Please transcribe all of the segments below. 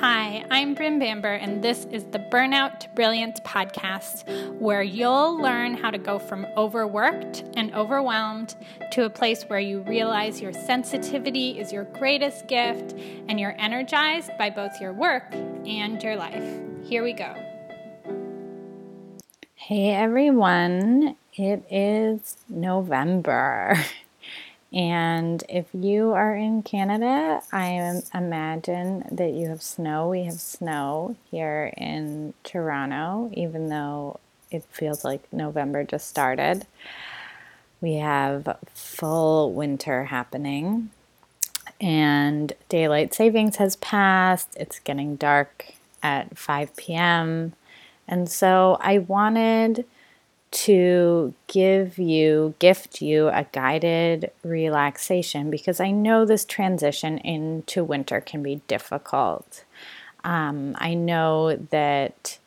Hi, I'm Bryn Bamber, and this is the Burnout to Brilliance podcast, where you'll learn how to go from overworked and overwhelmed to a place where you realize your sensitivity is your greatest gift and you're energized by both your work and your life. Here we go. Hey everyone, it is November. And if you are in Canada, I imagine that you have snow. We have snow here in Toronto, even though it feels like November just started. We have full winter happening, and daylight savings has passed. It's getting dark at 5 p.m. And so I wanted to give you, gift you a guided relaxation because I know this transition into winter can be difficult. Um, I know that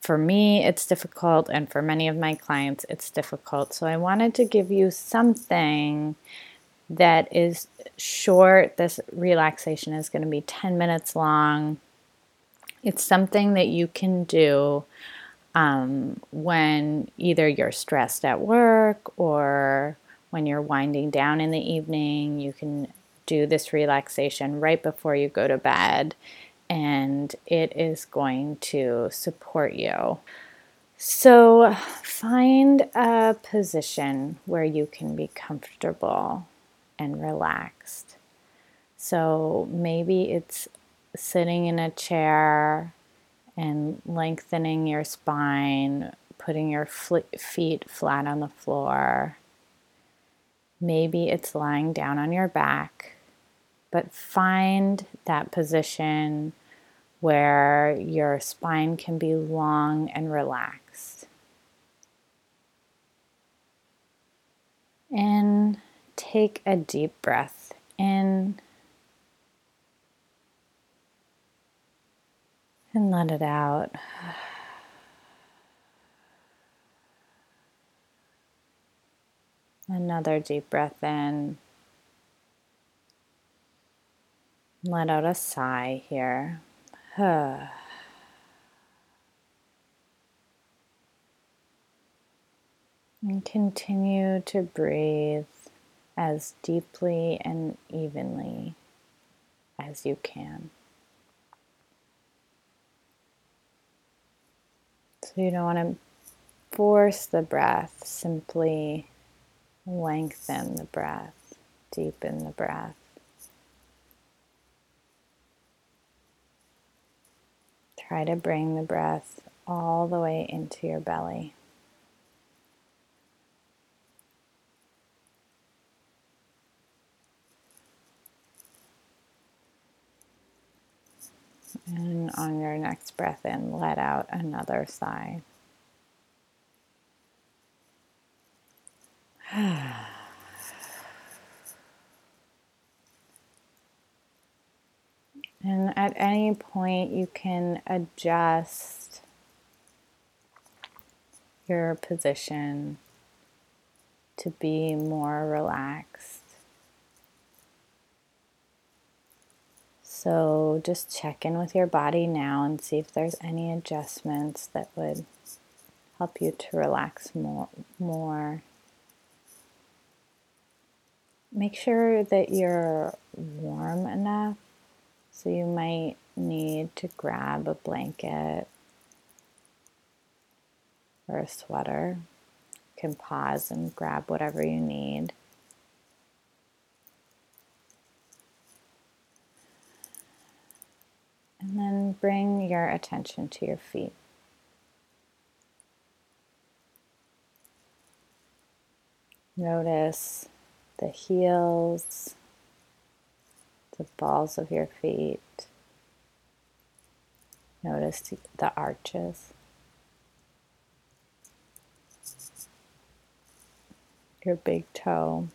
for me it's difficult, and for many of my clients it's difficult. So I wanted to give you something that is short. This relaxation is going to be 10 minutes long. It's something that you can do um, when either you're stressed at work or when you're winding down in the evening, you can do this relaxation right before you go to bed, and it is going to support you. So, find a position where you can be comfortable and relaxed. So, maybe it's sitting in a chair and lengthening your spine, putting your feet flat on the floor. Maybe it's lying down on your back, but find that position where your spine can be long and relaxed. And take a deep breath in and let it out. Another deep breath in. Let out a sigh here. and continue to breathe as deeply and evenly as you can. You don't want to force the breath, simply lengthen the breath, deepen the breath. Try to bring the breath all the way into your belly. And on your next breath in, let out another sigh. And at any point, you can adjust your position to be more relaxed. So just check in with your body now and see if there's any adjustments that would help you to relax more. more. Make sure that you're warm enough. So you might need to grab a blanket or a sweater. You can pause and grab whatever you need. And then bring your attention to your feet. Notice the heels, the balls of your feet. Notice the arches. Your big toe,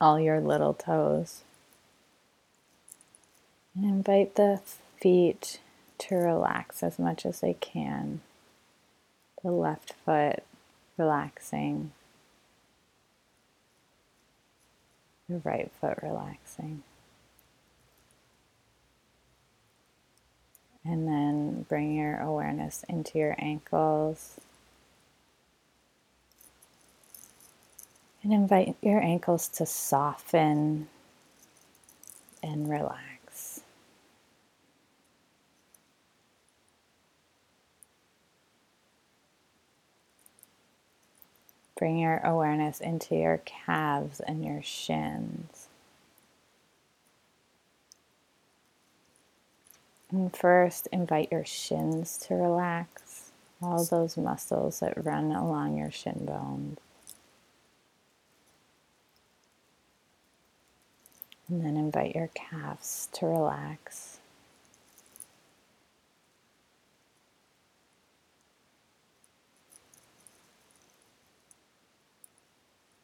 all your little toes. And invite the feet to relax as much as they can. The left foot relaxing, the right foot relaxing. And then bring your awareness into your ankles. And invite your ankles to soften and relax. Bring your awareness into your calves and your shins. And first, invite your shins to relax, all those muscles that run along your shin bones. And then invite your calves to relax.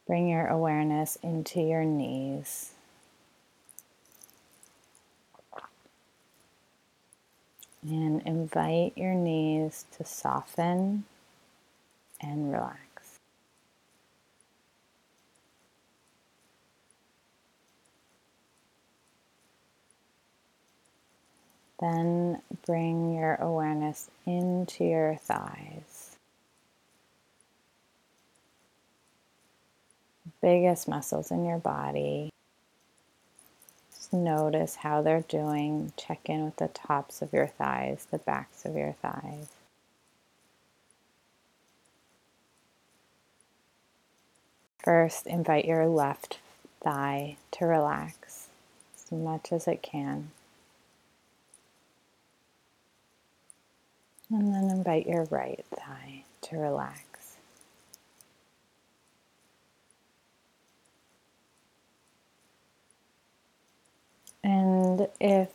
Bring your awareness into your knees. And invite your knees to soften and relax. Then bring your awareness into your thighs. Biggest muscles in your body. Just notice how they're doing. Check in with the tops of your thighs, the backs of your thighs. First, invite your left thigh to relax as much as it can. And then invite your right thigh to relax. And if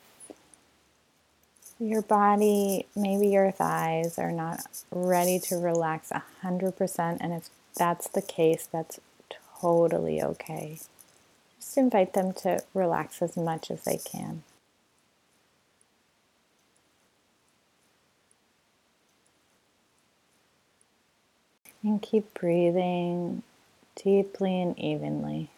your body, maybe your thighs are not ready to relax 100%, and if that's the case, that's totally okay. Just invite them to relax as much as they can. And keep breathing deeply and evenly.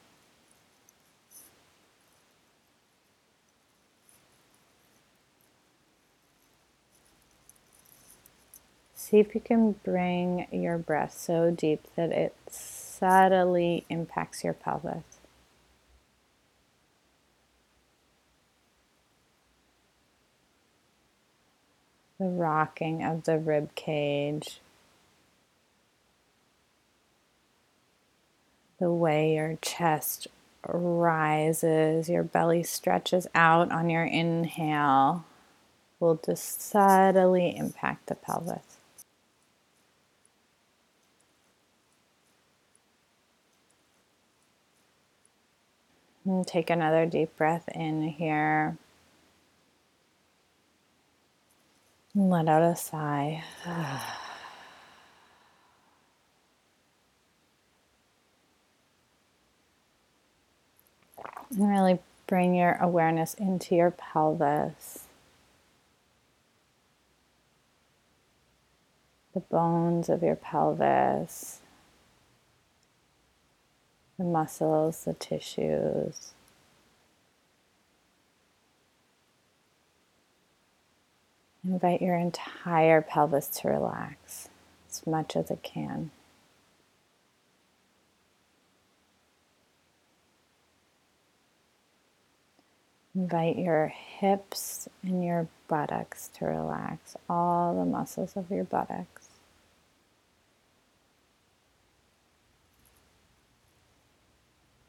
See if you can bring your breath so deep that it subtly impacts your pelvis. The rocking of the rib cage the way your chest rises, your belly stretches out on your inhale will just subtly impact the pelvis. And take another deep breath in here. And let out a sigh. And really bring your awareness into your pelvis. The bones of your pelvis, the muscles, the tissues. Invite your entire pelvis to relax as much as it can. Invite your hips and your buttocks to relax, all the muscles of your buttocks.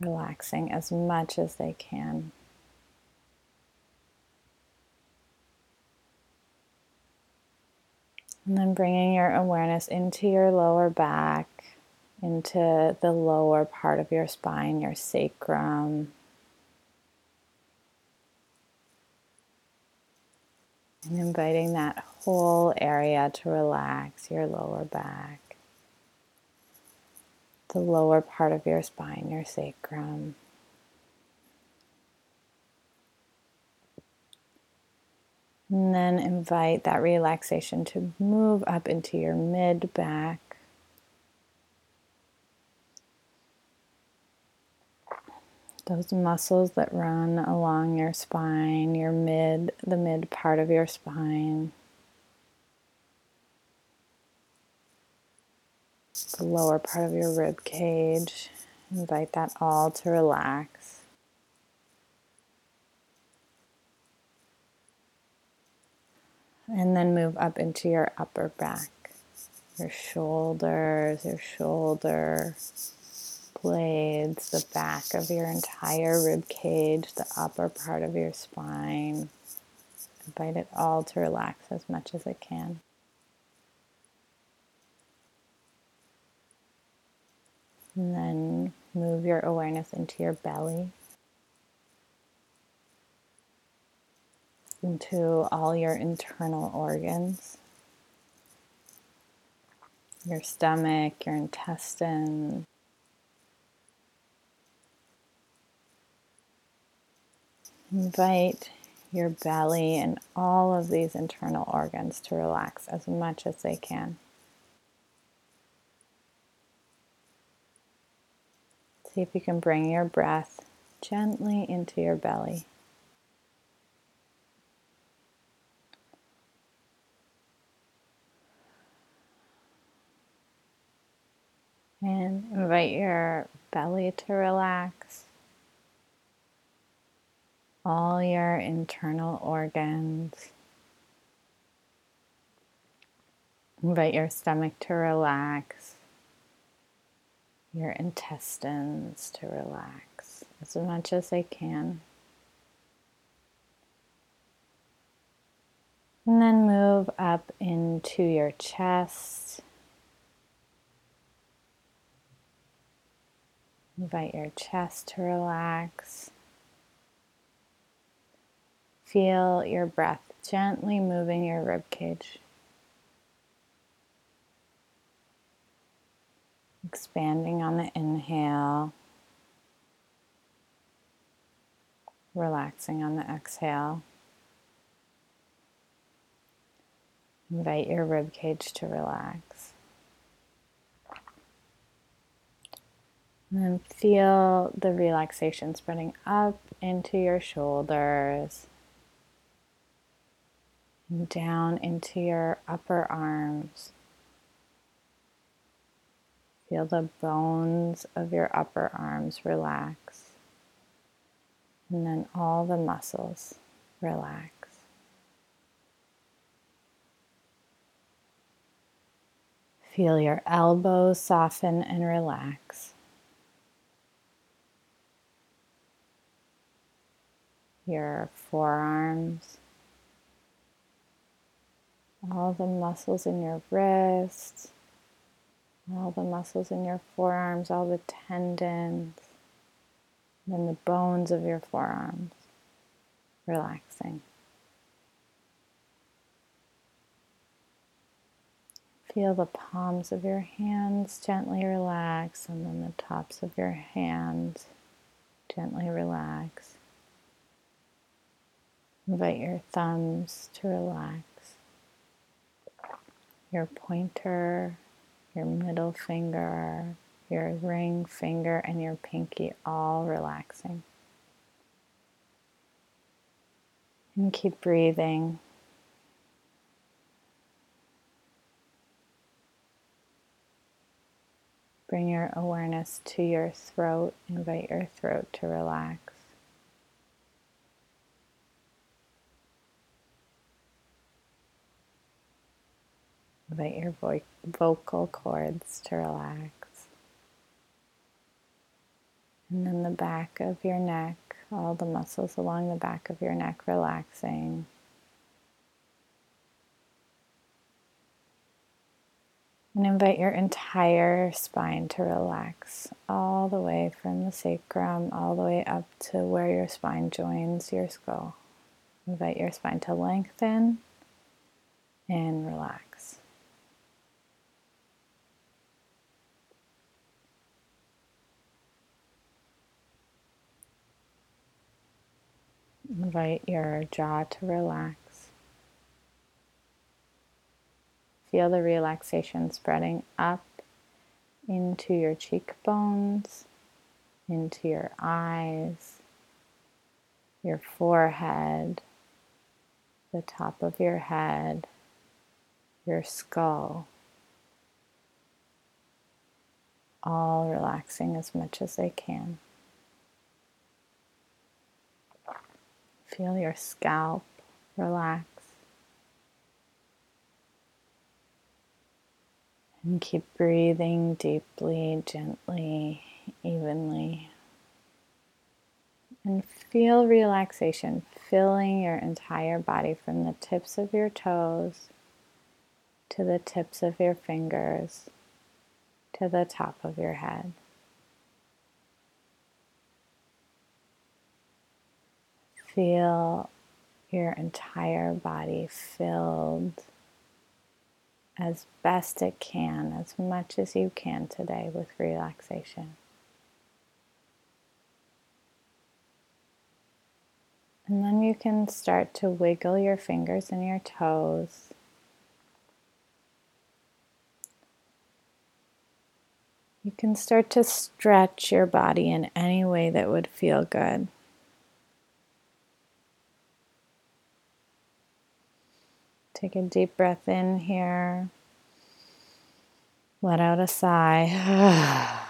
Relaxing as much as they can. And then bringing your awareness into your lower back, into the lower part of your spine, your sacrum, And inviting that whole area to relax your lower back, the lower part of your spine, your sacrum. And then invite that relaxation to move up into your mid back. those muscles that run along your spine, your mid, the mid part of your spine. The lower part of your rib cage. Invite that all to relax. And then move up into your upper back, your shoulders, your shoulder blades, the back of your entire rib cage, the upper part of your spine. Invite it all to relax as much as it can. And then move your awareness into your belly, into all your internal organs. Your stomach, your intestine, Invite your belly and all of these internal organs to relax as much as they can. See if you can bring your breath gently into your belly. And invite your belly to relax all your internal organs. Invite your stomach to relax, your intestines to relax as much as they can. And then move up into your chest. Invite your chest to relax. Feel your breath gently moving your rib cage. Expanding on the inhale, relaxing on the exhale. Invite your rib cage to relax. And then feel the relaxation spreading up into your shoulders and down into your upper arms. Feel the bones of your upper arms relax. And then all the muscles relax. Feel your elbows soften and relax. Your forearms all the muscles in your wrists, all the muscles in your forearms, all the tendons, and the bones of your forearms relaxing. Feel the palms of your hands gently relax, and then the tops of your hands gently relax. Invite your thumbs to relax your pointer, your middle finger, your ring finger, and your pinky all relaxing. And keep breathing. Bring your awareness to your throat. Invite your throat to relax. Invite your vo- vocal cords to relax. And then the back of your neck, all the muscles along the back of your neck relaxing. And invite your entire spine to relax all the way from the sacrum all the way up to where your spine joins your skull. Invite your spine to lengthen and relax. Invite your jaw to relax. Feel the relaxation spreading up into your cheekbones, into your eyes, your forehead, the top of your head, your skull. All relaxing as much as they can. Feel your scalp relax. And keep breathing deeply, gently, evenly. And feel relaxation filling your entire body from the tips of your toes to the tips of your fingers to the top of your head. Feel your entire body filled as best it can, as much as you can today with relaxation. And then you can start to wiggle your fingers and your toes. You can start to stretch your body in any way that would feel good. Take a deep breath in here. Let out a sigh.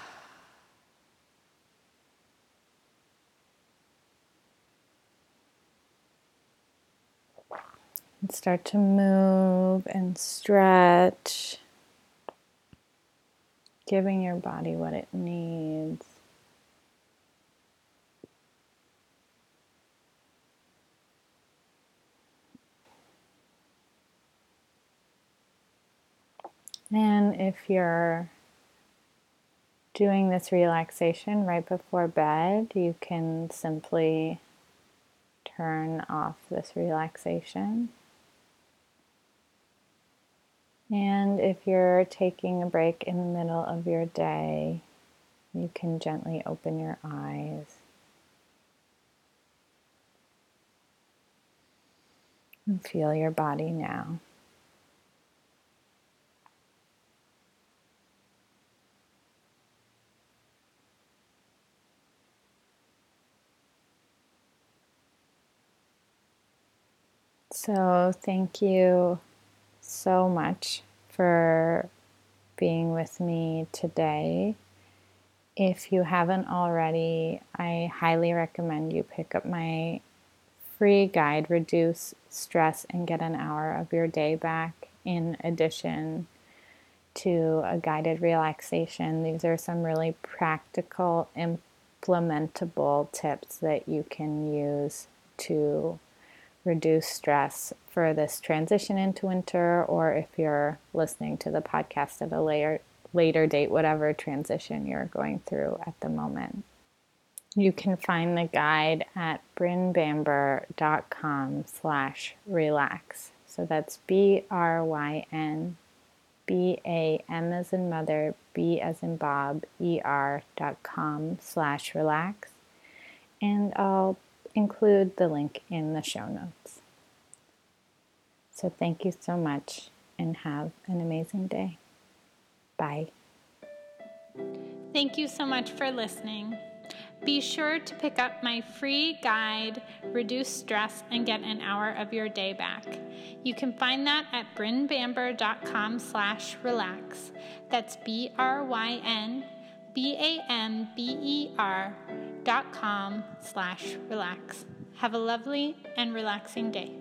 and start to move and stretch, giving your body what it needs. And if you're doing this relaxation right before bed, you can simply turn off this relaxation. And if you're taking a break in the middle of your day, you can gently open your eyes. And feel your body now. So, thank you so much for being with me today. If you haven't already, I highly recommend you pick up my free guide, Reduce Stress and Get an Hour of Your Day Back, in addition to a guided relaxation. These are some really practical, implementable tips that you can use to reduce stress for this transition into winter, or if you're listening to the podcast at a later, later date, whatever transition you're going through at the moment. You can find the guide at brynbamber.com slash relax. So that's B-R-Y-N B-A-M as in mother, B as in Bob, E-R dot com slash relax. And I'll include the link in the show notes. So thank you so much and have an amazing day. Bye. Thank you so much for listening. Be sure to pick up my free guide, Reduce Stress and Get an Hour of Your Day Back. You can find that at brynbamber.com slash relax. That's B-R-Y-N B-A-M-B-E-R dot com slash relax. Have a lovely and relaxing day.